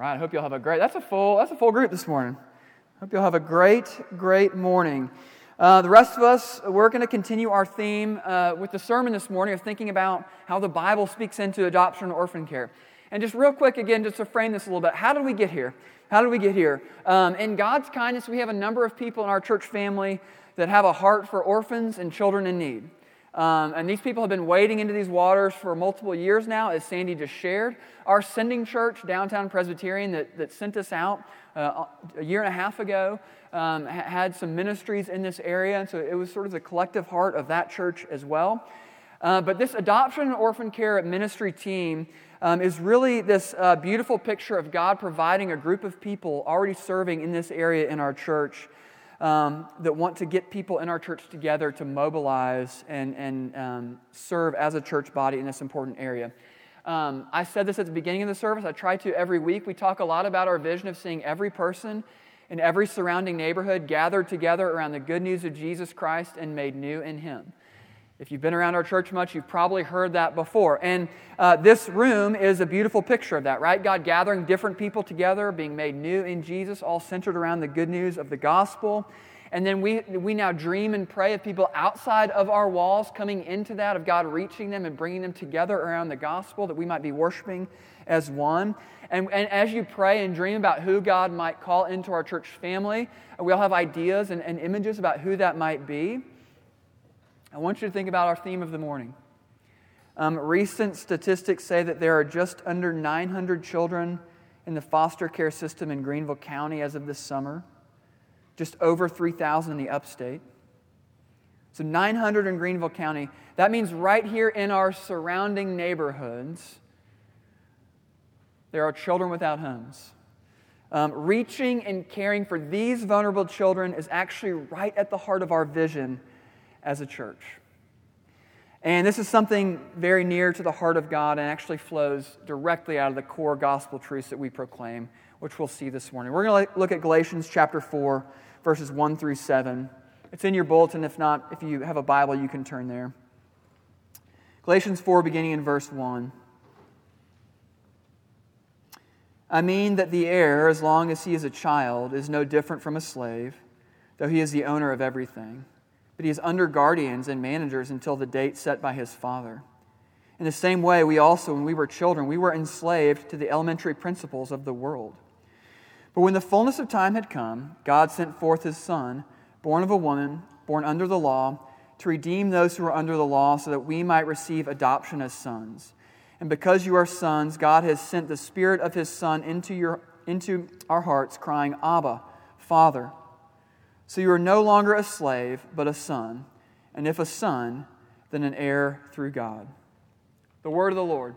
right. I hope you'll have a great. That's a full. That's a full group this morning. Hope you'll have a great, great morning. Uh, the rest of us, we're going to continue our theme uh, with the sermon this morning of thinking about how the Bible speaks into adoption and orphan care. And just real quick, again, just to frame this a little bit, how did we get here? How did we get here? Um, in God's kindness, we have a number of people in our church family that have a heart for orphans and children in need. Um, and these people have been wading into these waters for multiple years now, as Sandy just shared. Our sending church, Downtown Presbyterian, that, that sent us out uh, a year and a half ago, um, had some ministries in this area. And so it was sort of the collective heart of that church as well. Uh, but this adoption and orphan care ministry team um, is really this uh, beautiful picture of God providing a group of people already serving in this area in our church um, that want to get people in our church together to mobilize and, and um, serve as a church body in this important area. Um, I said this at the beginning of the service. I try to every week. We talk a lot about our vision of seeing every person in every surrounding neighborhood gathered together around the good news of Jesus Christ and made new in Him. If you've been around our church much, you've probably heard that before. And uh, this room is a beautiful picture of that, right? God gathering different people together, being made new in Jesus, all centered around the good news of the gospel. And then we, we now dream and pray of people outside of our walls coming into that, of God reaching them and bringing them together around the gospel that we might be worshiping as one. And, and as you pray and dream about who God might call into our church family, we all have ideas and, and images about who that might be. I want you to think about our theme of the morning. Um, recent statistics say that there are just under 900 children in the foster care system in Greenville County as of this summer, just over 3,000 in the upstate. So 900 in Greenville County. That means right here in our surrounding neighborhoods, there are children without homes. Um, reaching and caring for these vulnerable children is actually right at the heart of our vision as a church. And this is something very near to the heart of God and actually flows directly out of the core gospel truths that we proclaim, which we'll see this morning. We're going to look at Galatians chapter 4, verses 1 through 7. It's in your bulletin. If not, if you have a Bible, you can turn there. Galatians 4, beginning in verse 1. I mean that the heir, as long as he is a child, is no different from a slave, though he is the owner of everything but he is under guardians and managers until the date set by his father. In the same way, we also, when we were children, we were enslaved to the elementary principles of the world. But when the fullness of time had come, God sent forth his Son, born of a woman, born under the law, to redeem those who were under the law, so that we might receive adoption as sons. And because you are sons, God has sent the Spirit of his Son into, your, into our hearts, crying, Abba, Father. So you are no longer a slave, but a son. And if a son, then an heir through God. The word of the Lord.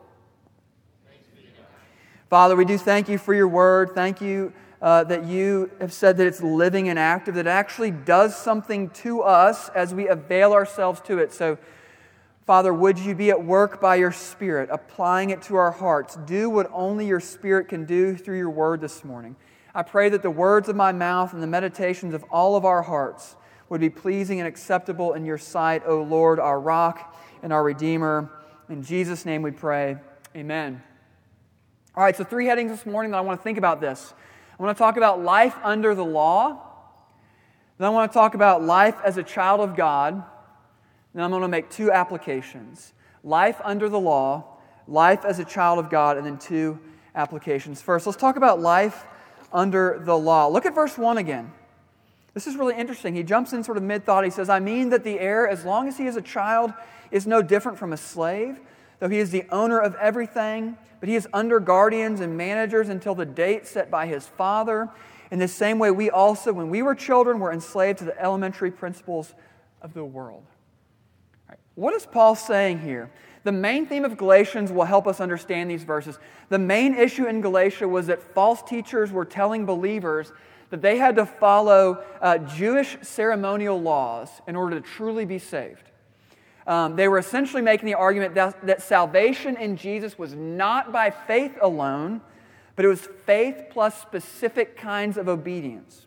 Father, we do thank you for your word. Thank you uh, that you have said that it's living and active, that it actually does something to us as we avail ourselves to it. So, Father, would you be at work by your Spirit, applying it to our hearts? Do what only your Spirit can do through your word this morning. I pray that the words of my mouth and the meditations of all of our hearts would be pleasing and acceptable in your sight, O Lord, our rock and our Redeemer. In Jesus' name we pray. Amen. All right, so three headings this morning that I want to think about this. I want to talk about life under the law. Then I want to talk about life as a child of God. Then I'm going to make two applications life under the law, life as a child of God, and then two applications. First, let's talk about life under the law. Look at verse 1 again. This is really interesting. He jumps in sort of mid thought. He says, I mean that the heir, as long as he is a child, is no different from a slave, though he is the owner of everything, but he is under guardians and managers until the date set by his father. In the same way, we also, when we were children, were enslaved to the elementary principles of the world. Right. What is Paul saying here? The main theme of Galatians will help us understand these verses. The main issue in Galatia was that false teachers were telling believers that they had to follow uh, Jewish ceremonial laws in order to truly be saved. Um, they were essentially making the argument that, that salvation in Jesus was not by faith alone, but it was faith plus specific kinds of obedience.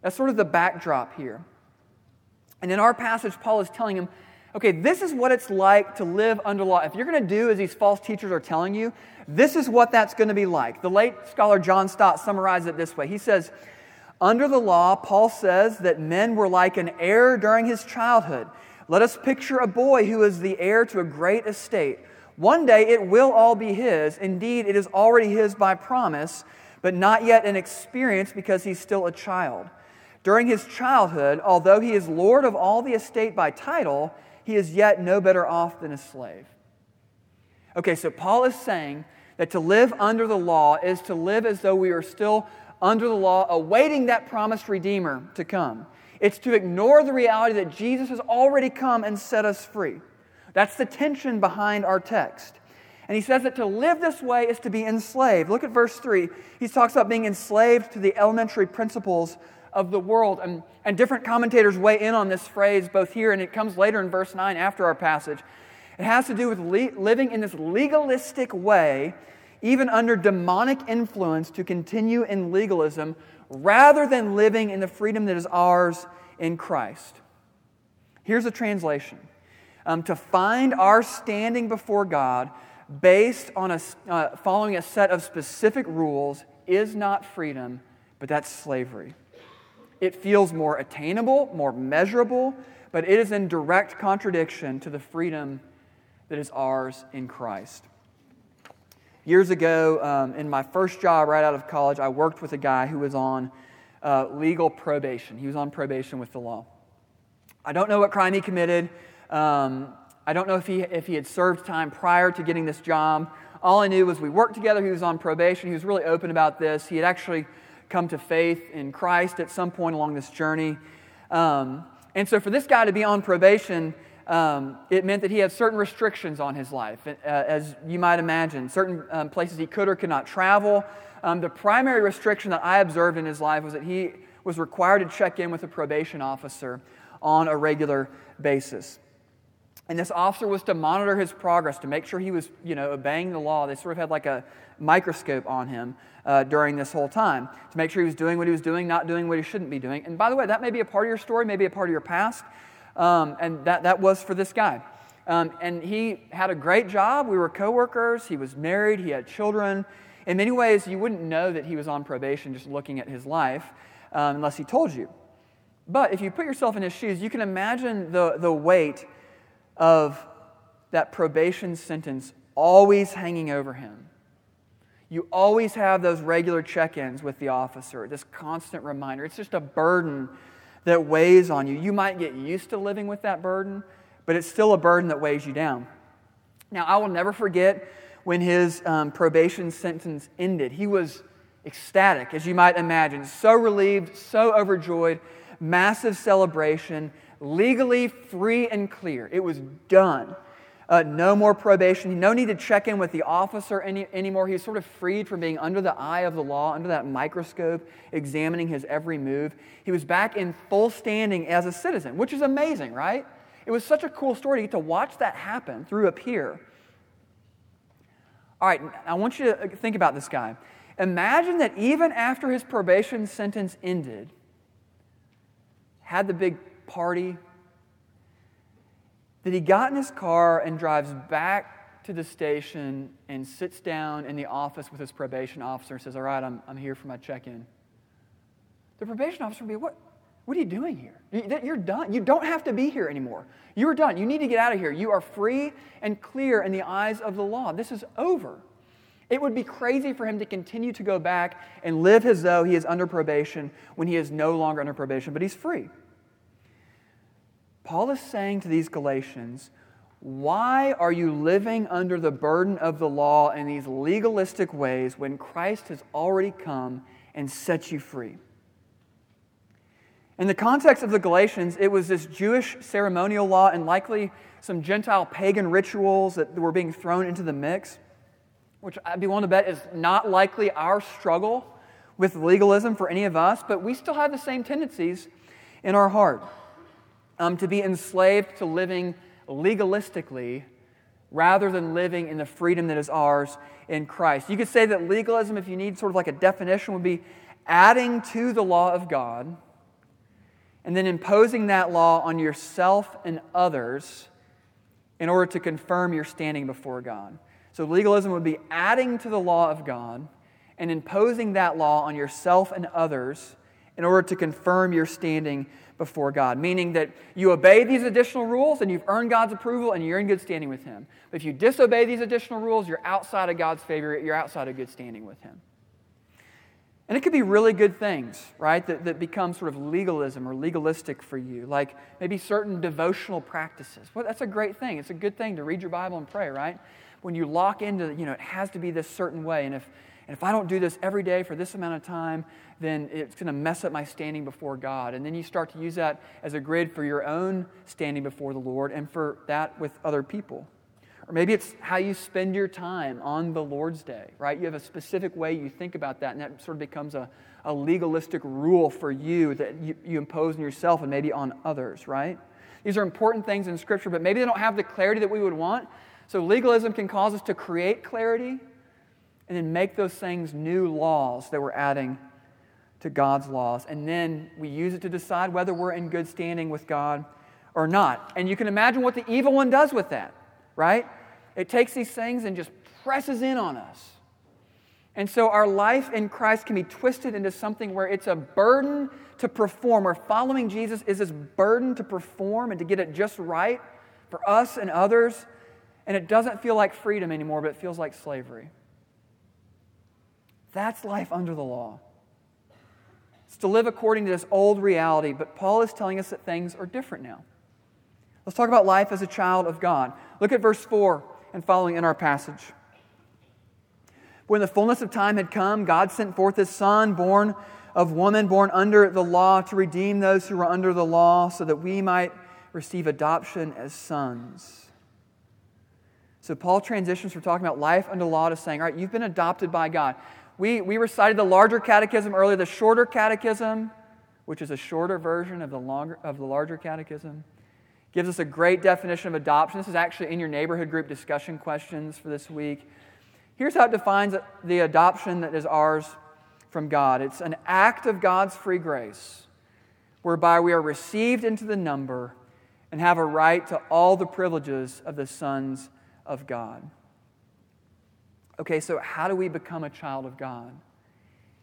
That's sort of the backdrop here. And in our passage, Paul is telling them Okay, this is what it's like to live under law. If you're going to do as these false teachers are telling you, this is what that's going to be like. The late scholar John Stott summarized it this way. He says, Under the law, Paul says that men were like an heir during his childhood. Let us picture a boy who is the heir to a great estate. One day it will all be his. Indeed, it is already his by promise, but not yet in experience because he's still a child. During his childhood, although he is Lord of all the estate by title, he is yet no better off than a slave. Okay, so Paul is saying that to live under the law is to live as though we are still under the law, awaiting that promised Redeemer to come. It's to ignore the reality that Jesus has already come and set us free. That's the tension behind our text. And he says that to live this way is to be enslaved. Look at verse 3. He talks about being enslaved to the elementary principles of the world. And, and different commentators weigh in on this phrase both here and it comes later in verse 9 after our passage. It has to do with le- living in this legalistic way, even under demonic influence, to continue in legalism rather than living in the freedom that is ours in Christ. Here's a translation um, To find our standing before God based on a, uh, following a set of specific rules is not freedom, but that's slavery. It feels more attainable, more measurable, but it is in direct contradiction to the freedom that is ours in Christ. Years ago, um, in my first job right out of college, I worked with a guy who was on uh, legal probation. He was on probation with the law. I don't know what crime he committed. Um, I don't know if he, if he had served time prior to getting this job. All I knew was we worked together. He was on probation. He was really open about this. He had actually come to faith in Christ at some point along this journey. Um, and so, for this guy to be on probation, um, it meant that he had certain restrictions on his life, uh, as you might imagine. Certain um, places he could or could not travel. Um, the primary restriction that I observed in his life was that he was required to check in with a probation officer on a regular basis. And this officer was to monitor his progress to make sure he was, you know, obeying the law. They sort of had like a microscope on him uh, during this whole time to make sure he was doing what he was doing, not doing what he shouldn't be doing. And by the way, that may be a part of your story, maybe a part of your past. Um, and that, that was for this guy. Um, and he had a great job. We were coworkers. He was married. He had children. In many ways, you wouldn't know that he was on probation just looking at his life um, unless he told you. But if you put yourself in his shoes, you can imagine the, the weight of that probation sentence always hanging over him. You always have those regular check ins with the officer, this constant reminder. It's just a burden that weighs on you. You might get used to living with that burden, but it's still a burden that weighs you down. Now, I will never forget when his um, probation sentence ended. He was ecstatic, as you might imagine, so relieved, so overjoyed, massive celebration, legally free and clear. It was done. Uh, no more probation. No need to check in with the officer any, anymore. He was sort of freed from being under the eye of the law, under that microscope, examining his every move. He was back in full standing as a citizen, which is amazing, right? It was such a cool story to get to watch that happen through a peer. All right, I want you to think about this guy. Imagine that even after his probation sentence ended, had the big party, that he got in his car and drives back to the station and sits down in the office with his probation officer and says, All right, I'm, I'm here for my check in. The probation officer would be, what, what are you doing here? You're done. You don't have to be here anymore. You're done. You need to get out of here. You are free and clear in the eyes of the law. This is over. It would be crazy for him to continue to go back and live as though he is under probation when he is no longer under probation, but he's free. Paul is saying to these Galatians, why are you living under the burden of the law in these legalistic ways when Christ has already come and set you free? In the context of the Galatians, it was this Jewish ceremonial law and likely some Gentile pagan rituals that were being thrown into the mix, which I'd be willing to bet is not likely our struggle with legalism for any of us, but we still have the same tendencies in our heart um, to be enslaved to living legalistically rather than living in the freedom that is ours in Christ. You could say that legalism, if you need sort of like a definition, would be adding to the law of God and then imposing that law on yourself and others in order to confirm your standing before God. So legalism would be adding to the law of God and imposing that law on yourself and others in order to confirm your standing before God, meaning that you obey these additional rules and you've earned God's approval and you're in good standing with Him. But if you disobey these additional rules, you're outside of God's favor, you're outside of good standing with Him. And it could be really good things, right, that, that become sort of legalism or legalistic for you, like maybe certain devotional practices. Well, that's a great thing. It's a good thing to read your Bible and pray, right? When you lock into, you know, it has to be this certain way. And if, and if I don't do this every day for this amount of time, then it's going to mess up my standing before God. And then you start to use that as a grid for your own standing before the Lord and for that with other people. Or maybe it's how you spend your time on the Lord's Day, right? You have a specific way you think about that, and that sort of becomes a, a legalistic rule for you that you, you impose on yourself and maybe on others, right? These are important things in Scripture, but maybe they don't have the clarity that we would want. So legalism can cause us to create clarity and then make those things new laws that we're adding to God's laws. And then we use it to decide whether we're in good standing with God or not. And you can imagine what the evil one does with that, right? It takes these things and just presses in on us. And so our life in Christ can be twisted into something where it's a burden to perform, or following Jesus is this burden to perform and to get it just right for us and others. And it doesn't feel like freedom anymore, but it feels like slavery. That's life under the law. It's to live according to this old reality, but Paul is telling us that things are different now. Let's talk about life as a child of God. Look at verse 4 and following in our passage. When the fullness of time had come, God sent forth his Son, born of woman, born under the law, to redeem those who were under the law, so that we might receive adoption as sons. So Paul transitions from talking about life under law to saying, all right, you've been adopted by God. We, we recited the larger catechism earlier, the shorter catechism, which is a shorter version of the, longer, of the larger catechism, gives us a great definition of adoption. This is actually in your neighborhood group discussion questions for this week. Here's how it defines the adoption that is ours from God it's an act of God's free grace whereby we are received into the number and have a right to all the privileges of the sons of God. Okay, so how do we become a child of God?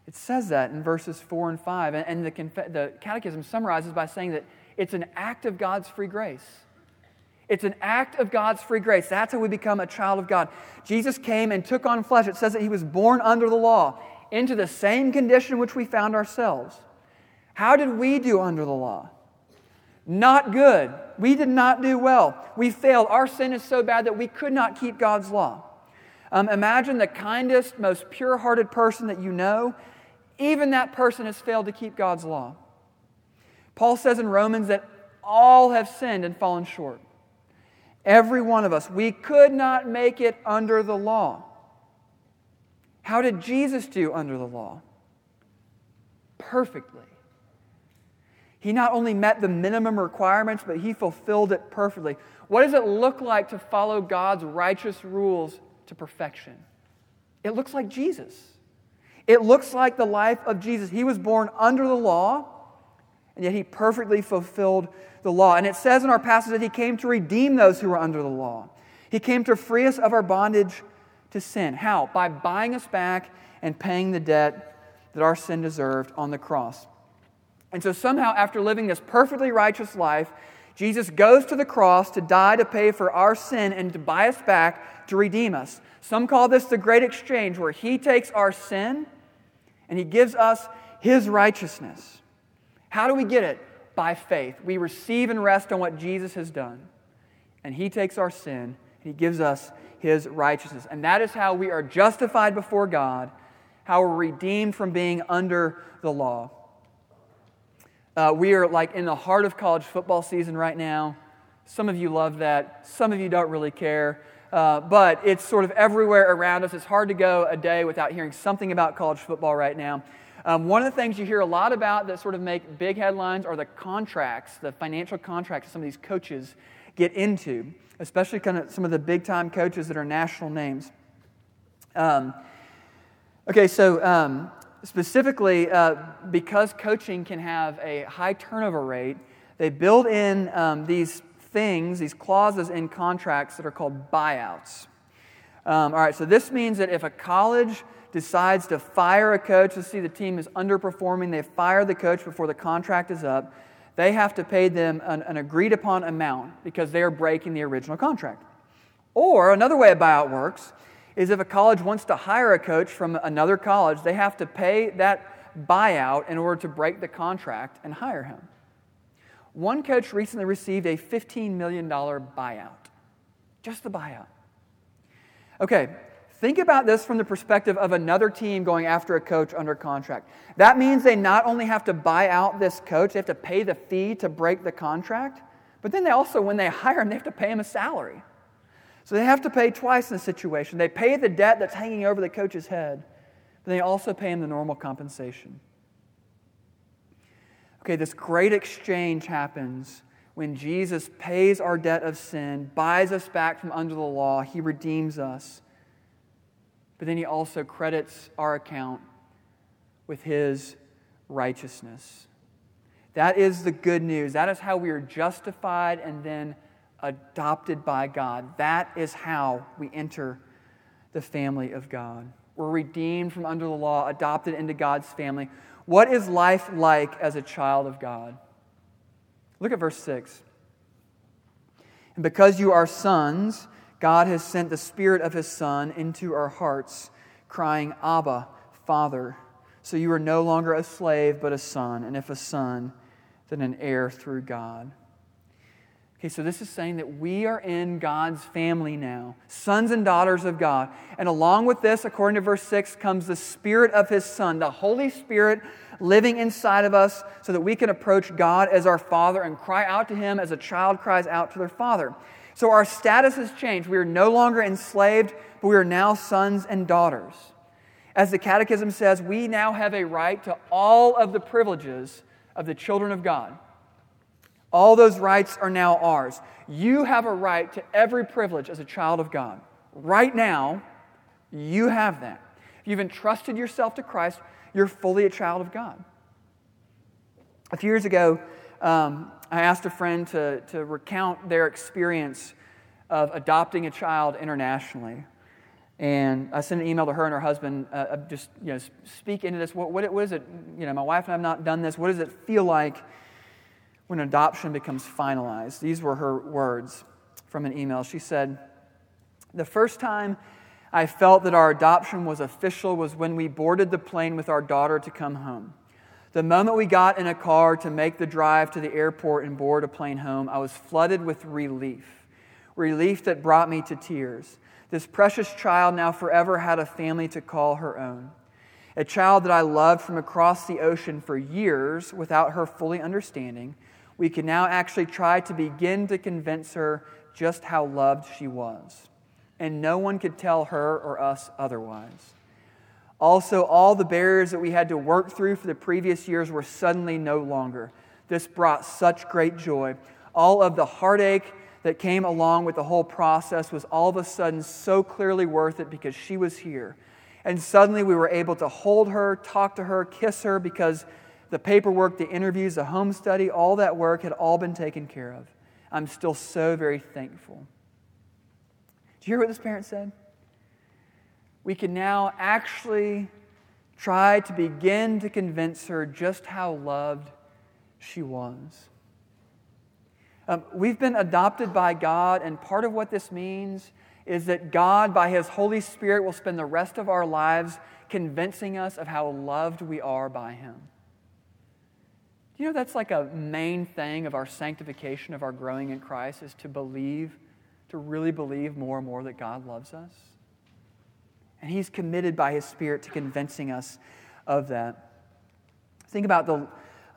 It says that in verses 4 and 5. And the, the Catechism summarizes by saying that it's an act of God's free grace. It's an act of God's free grace. That's how we become a child of God. Jesus came and took on flesh. It says that he was born under the law, into the same condition which we found ourselves. How did we do under the law? Not good. We did not do well. We failed. Our sin is so bad that we could not keep God's law. Um, imagine the kindest, most pure hearted person that you know. Even that person has failed to keep God's law. Paul says in Romans that all have sinned and fallen short. Every one of us. We could not make it under the law. How did Jesus do under the law? Perfectly. He not only met the minimum requirements, but he fulfilled it perfectly. What does it look like to follow God's righteous rules to perfection. It looks like Jesus. It looks like the life of Jesus. He was born under the law, and yet he perfectly fulfilled the law. And it says in our passage that he came to redeem those who were under the law. He came to free us of our bondage to sin. How? By buying us back and paying the debt that our sin deserved on the cross. And so, somehow, after living this perfectly righteous life, Jesus goes to the cross to die to pay for our sin and to buy us back to redeem us. Some call this the great exchange, where he takes our sin and he gives us his righteousness. How do we get it? By faith. We receive and rest on what Jesus has done. And he takes our sin and he gives us his righteousness. And that is how we are justified before God, how we're redeemed from being under the law. Uh, we are like in the heart of college football season right now. Some of you love that, some of you don't really care. Uh, but it's sort of everywhere around us. It's hard to go a day without hearing something about college football right now. Um, one of the things you hear a lot about that sort of make big headlines are the contracts, the financial contracts that some of these coaches get into, especially kind of some of the big time coaches that are national names. Um, okay, so um, specifically, uh, because coaching can have a high turnover rate, they build in um, these things, these clauses in contracts that are called buyouts. Um, all right, so this means that if a college decides to fire a coach to see the team is underperforming, they fire the coach before the contract is up, they have to pay them an, an agreed upon amount because they are breaking the original contract. Or another way a buyout works is if a college wants to hire a coach from another college, they have to pay that buyout in order to break the contract and hire him. One coach recently received a $15 million buyout. Just the buyout. Okay, think about this from the perspective of another team going after a coach under contract. That means they not only have to buy out this coach, they have to pay the fee to break the contract, but then they also, when they hire him, they have to pay him a salary. So they have to pay twice in this situation. They pay the debt that's hanging over the coach's head, but they also pay him the normal compensation. Okay, this great exchange happens when Jesus pays our debt of sin, buys us back from under the law, he redeems us. But then he also credits our account with his righteousness. That is the good news. That is how we are justified and then adopted by God. That is how we enter the family of God. We're redeemed from under the law, adopted into God's family. What is life like as a child of God? Look at verse 6. And because you are sons, God has sent the Spirit of His Son into our hearts, crying, Abba, Father. So you are no longer a slave, but a son, and if a son, then an heir through God. Okay, so this is saying that we are in God's family now, sons and daughters of God. And along with this, according to verse 6, comes the Spirit of His Son, the Holy Spirit living inside of us so that we can approach God as our Father and cry out to Him as a child cries out to their Father. So our status has changed. We are no longer enslaved, but we are now sons and daughters. As the Catechism says, we now have a right to all of the privileges of the children of God. All those rights are now ours. You have a right to every privilege as a child of God. Right now, you have that. If you've entrusted yourself to Christ, you're fully a child of God. A few years ago, um, I asked a friend to, to recount their experience of adopting a child internationally. And I sent an email to her and her husband, uh, uh just you know, speak into this. What, what, what is it? You know, my wife and I have not done this. What does it feel like when adoption becomes finalized. These were her words from an email. She said, The first time I felt that our adoption was official was when we boarded the plane with our daughter to come home. The moment we got in a car to make the drive to the airport and board a plane home, I was flooded with relief. Relief that brought me to tears. This precious child now forever had a family to call her own. A child that I loved from across the ocean for years without her fully understanding we can now actually try to begin to convince her just how loved she was. And no one could tell her or us otherwise. Also, all the barriers that we had to work through for the previous years were suddenly no longer. This brought such great joy. All of the heartache that came along with the whole process was all of a sudden so clearly worth it because she was here. And suddenly we were able to hold her, talk to her, kiss her because the paperwork, the interviews, the home study, all that work had all been taken care of. I'm still so very thankful. Do you hear what this parent said? We can now actually try to begin to convince her just how loved she was. Um, we've been adopted by God, and part of what this means is that God, by His Holy Spirit, will spend the rest of our lives convincing us of how loved we are by Him. Do you know that's like a main thing of our sanctification, of our growing in Christ, is to believe, to really believe more and more that God loves us? And He's committed by His Spirit to convincing us of that. Think about the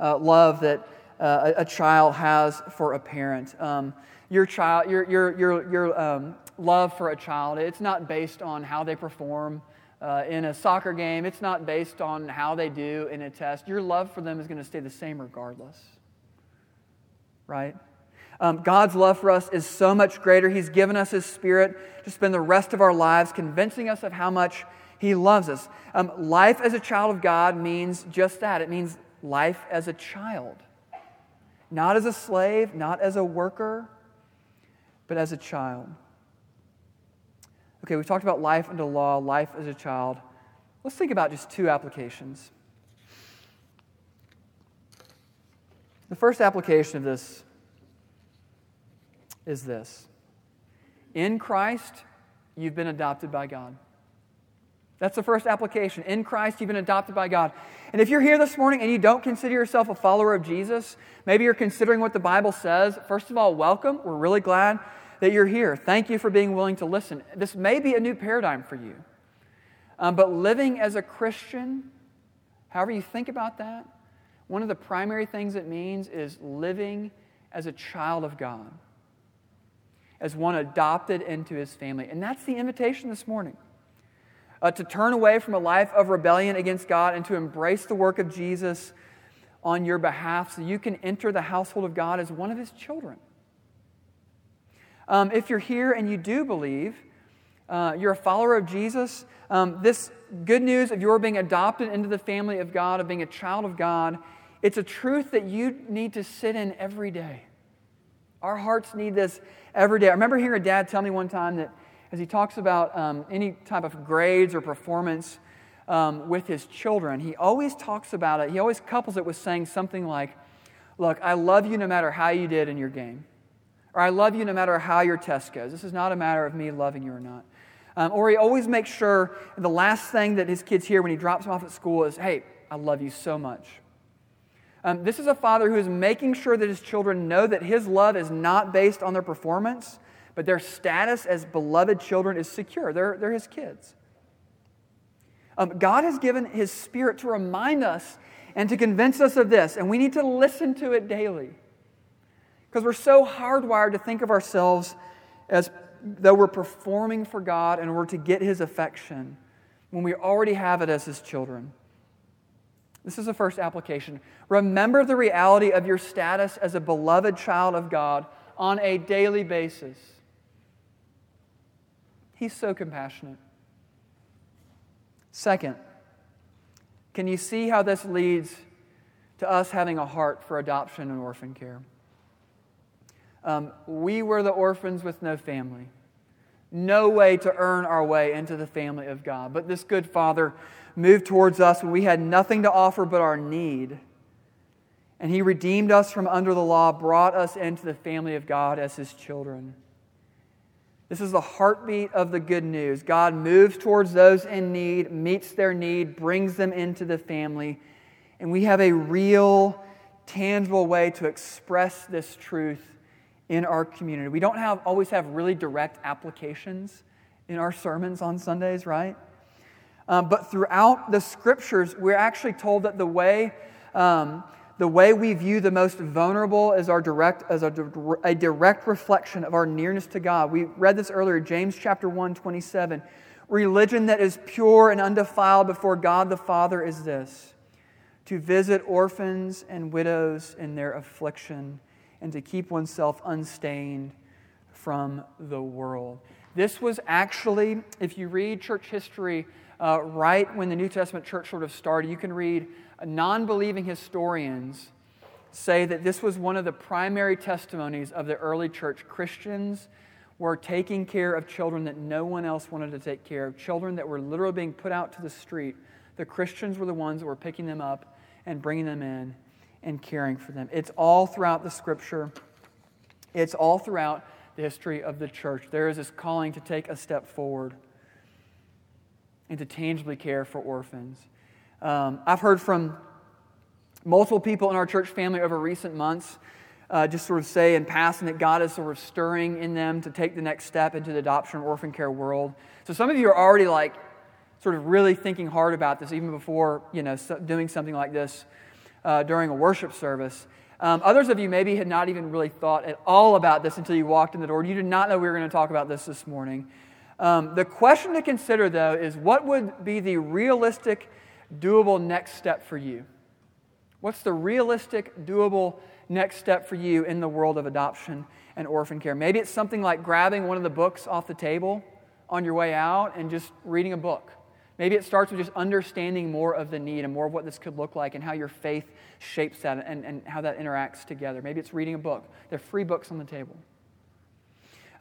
uh, love that uh, a, a, child has for a parent. Um, your child, your, your, your, your um, love for a child, it's not based on how they perform uh, in a soccer game, it's not based on how they do in a test. Your love for them is going to stay the same regardless. Right? Um, God's love for us is so much greater. He's given us His Spirit to spend the rest of our lives convincing us of how much He loves us. Um, life as a child of God means just that it means life as a child. Not as a slave, not as a worker, but as a child. Okay, we've talked about life under law, life as a child. Let's think about just two applications. The first application of this is this In Christ, you've been adopted by God. That's the first application. In Christ, you've been adopted by God. And if you're here this morning and you don't consider yourself a follower of Jesus, maybe you're considering what the Bible says. First of all, welcome. We're really glad that you're here. Thank you for being willing to listen. This may be a new paradigm for you. Um, but living as a Christian, however you think about that, one of the primary things it means is living as a child of God, as one adopted into his family. And that's the invitation this morning. Uh, to turn away from a life of rebellion against God and to embrace the work of Jesus on your behalf so you can enter the household of God as one of his children. Um, if you're here and you do believe, uh, you're a follower of Jesus, um, this good news of your being adopted into the family of God, of being a child of God, it's a truth that you need to sit in every day. Our hearts need this every day. I remember hearing a dad tell me one time that as he talks about um, any type of grades or performance um, with his children, he always talks about it, he always couples it with saying something like, Look, I love you no matter how you did in your game. Or I love you no matter how your test goes. This is not a matter of me loving you or not. Um, or he always makes sure the last thing that his kids hear when he drops them off at school is, Hey, I love you so much. Um, this is a father who is making sure that his children know that his love is not based on their performance, but their status as beloved children is secure. They're, they're his kids. Um, God has given his spirit to remind us and to convince us of this, and we need to listen to it daily. Because we're so hardwired to think of ourselves as though we're performing for God in order to get his affection when we already have it as his children. This is the first application. Remember the reality of your status as a beloved child of God on a daily basis. He's so compassionate. Second, can you see how this leads to us having a heart for adoption and orphan care? Um, we were the orphans with no family, no way to earn our way into the family of God. But this good Father moved towards us when we had nothing to offer but our need. And he redeemed us from under the law, brought us into the family of God as his children. This is the heartbeat of the good news. God moves towards those in need, meets their need, brings them into the family. And we have a real, tangible way to express this truth in our community. We don't have, always have really direct applications in our sermons on Sundays, right? Um, but throughout the scriptures, we're actually told that the way, um, the way we view the most vulnerable is our direct, as a, a direct reflection of our nearness to God. We read this earlier, James chapter 1, 27. Religion that is pure and undefiled before God the Father is this to visit orphans and widows in their affliction and to keep oneself unstained from the world. This was actually, if you read church history, uh, right when the New Testament church sort of started. You can read non believing historians say that this was one of the primary testimonies of the early church. Christians were taking care of children that no one else wanted to take care of, children that were literally being put out to the street. The Christians were the ones that were picking them up and bringing them in and caring for them. It's all throughout the scripture, it's all throughout the history of the church. There is this calling to take a step forward and to tangibly care for orphans. Um, I've heard from multiple people in our church family over recent months uh, just sort of say in passing that God is sort of stirring in them to take the next step into the adoption or orphan care world. So some of you are already like sort of really thinking hard about this even before you know doing something like this uh, during a worship service. Um, others of you maybe had not even really thought at all about this until you walked in the door. You did not know we were going to talk about this this morning. Um, the question to consider, though, is what would be the realistic, doable next step for you? What's the realistic, doable next step for you in the world of adoption and orphan care? Maybe it's something like grabbing one of the books off the table on your way out and just reading a book. Maybe it starts with just understanding more of the need and more of what this could look like and how your faith shapes that and, and how that interacts together. Maybe it's reading a book. There are free books on the table.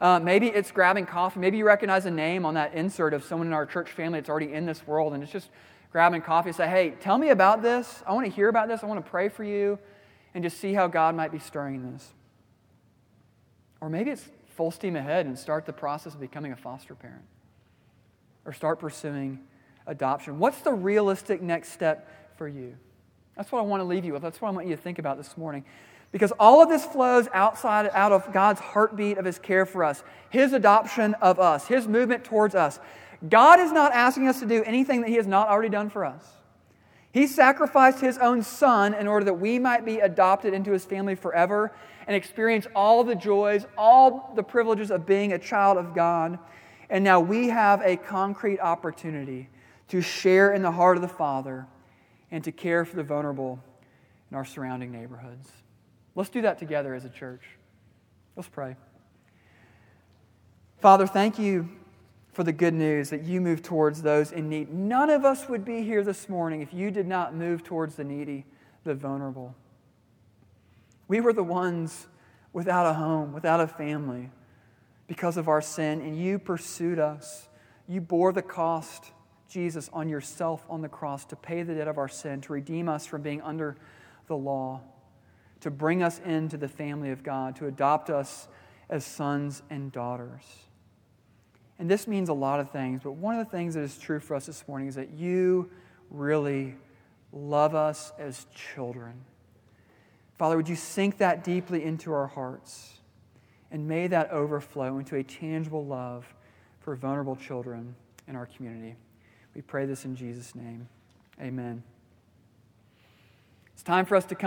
Uh, maybe it's grabbing coffee. Maybe you recognize a name on that insert of someone in our church family that's already in this world, and it's just grabbing coffee and say, hey, tell me about this. I want to hear about this. I want to pray for you and just see how God might be stirring this. Or maybe it's full steam ahead and start the process of becoming a foster parent or start pursuing adoption. What's the realistic next step for you? That's what I want to leave you with. That's what I want you to think about this morning. Because all of this flows outside out of God's heartbeat of his care for us, his adoption of us, his movement towards us. God is not asking us to do anything that he has not already done for us. He sacrificed his own son in order that we might be adopted into his family forever and experience all the joys, all the privileges of being a child of God. And now we have a concrete opportunity to share in the heart of the Father and to care for the vulnerable in our surrounding neighborhoods. Let's do that together as a church. Let's pray. Father, thank you for the good news that you move towards those in need. None of us would be here this morning if you did not move towards the needy, the vulnerable. We were the ones without a home, without a family because of our sin, and you pursued us. You bore the cost, Jesus, on yourself on the cross to pay the debt of our sin, to redeem us from being under the law to bring us into the family of God, to adopt us as sons and daughters. And this means a lot of things, but one of the things that is true for us this morning is that you really love us as children. Father, would you sink that deeply into our hearts? And may that overflow into a tangible love for vulnerable children in our community. We pray this in Jesus' name. Amen. It's time for us to come.